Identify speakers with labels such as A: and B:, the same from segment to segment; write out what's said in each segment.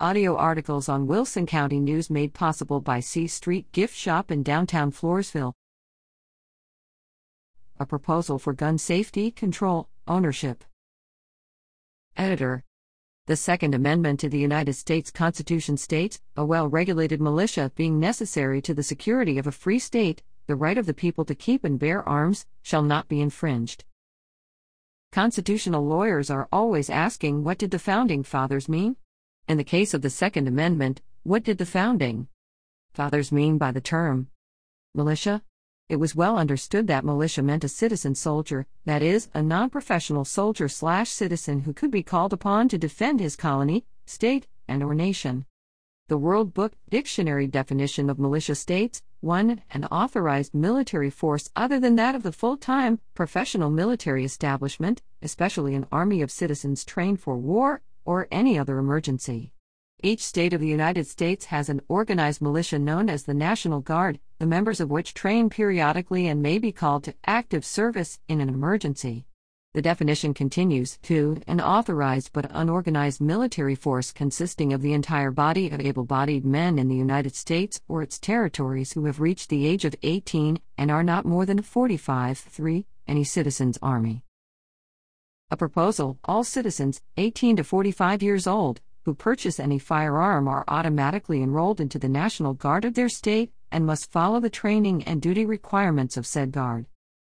A: Audio articles on Wilson County News made possible by C Street Gift Shop in downtown Floresville. A proposal for gun safety, control, ownership. Editor. The Second Amendment to the United States Constitution states a well regulated militia being necessary to the security of a free state, the right of the people to keep and bear arms, shall not be infringed. Constitutional lawyers are always asking what did the Founding Fathers mean? In the case of the Second Amendment, what did the Founding Fathers mean by the term militia? It was well understood that militia meant a citizen soldier, that is, a non professional soldier slash citizen who could be called upon to defend his colony, state, and or nation. The World Book Dictionary definition of militia states 1. An authorized military force other than that of the full time, professional military establishment, especially an army of citizens trained for war, or any other emergency. Each state of the United States has an organized militia known as the National Guard, the members of which train periodically and may be called to active service in an emergency. The definition continues to an authorized but unorganized military force consisting of the entire body of able bodied men in the United States or its territories who have reached the age of 18 and are not more than 45. 3. Any citizen's army. A proposal All citizens, 18 to 45 years old, who purchase any firearm are automatically enrolled into the National Guard of their state and must follow the training and duty requirements of said Guard.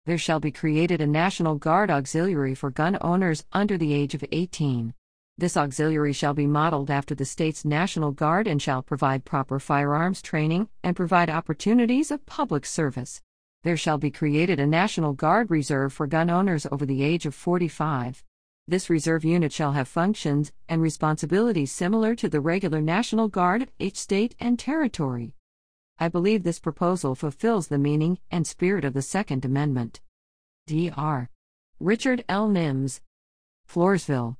A: There shall be created a National Guard auxiliary for gun owners under the age of 18. This auxiliary shall be modeled after the state's National Guard and shall provide proper firearms training and provide opportunities of public service there shall be created a National Guard Reserve for gun owners over the age of 45. This reserve unit shall have functions and responsibilities similar to the regular National Guard of each state and territory. I believe this proposal fulfills the meaning and spirit of the Second Amendment. Dr. Richard L. Nims, Floresville.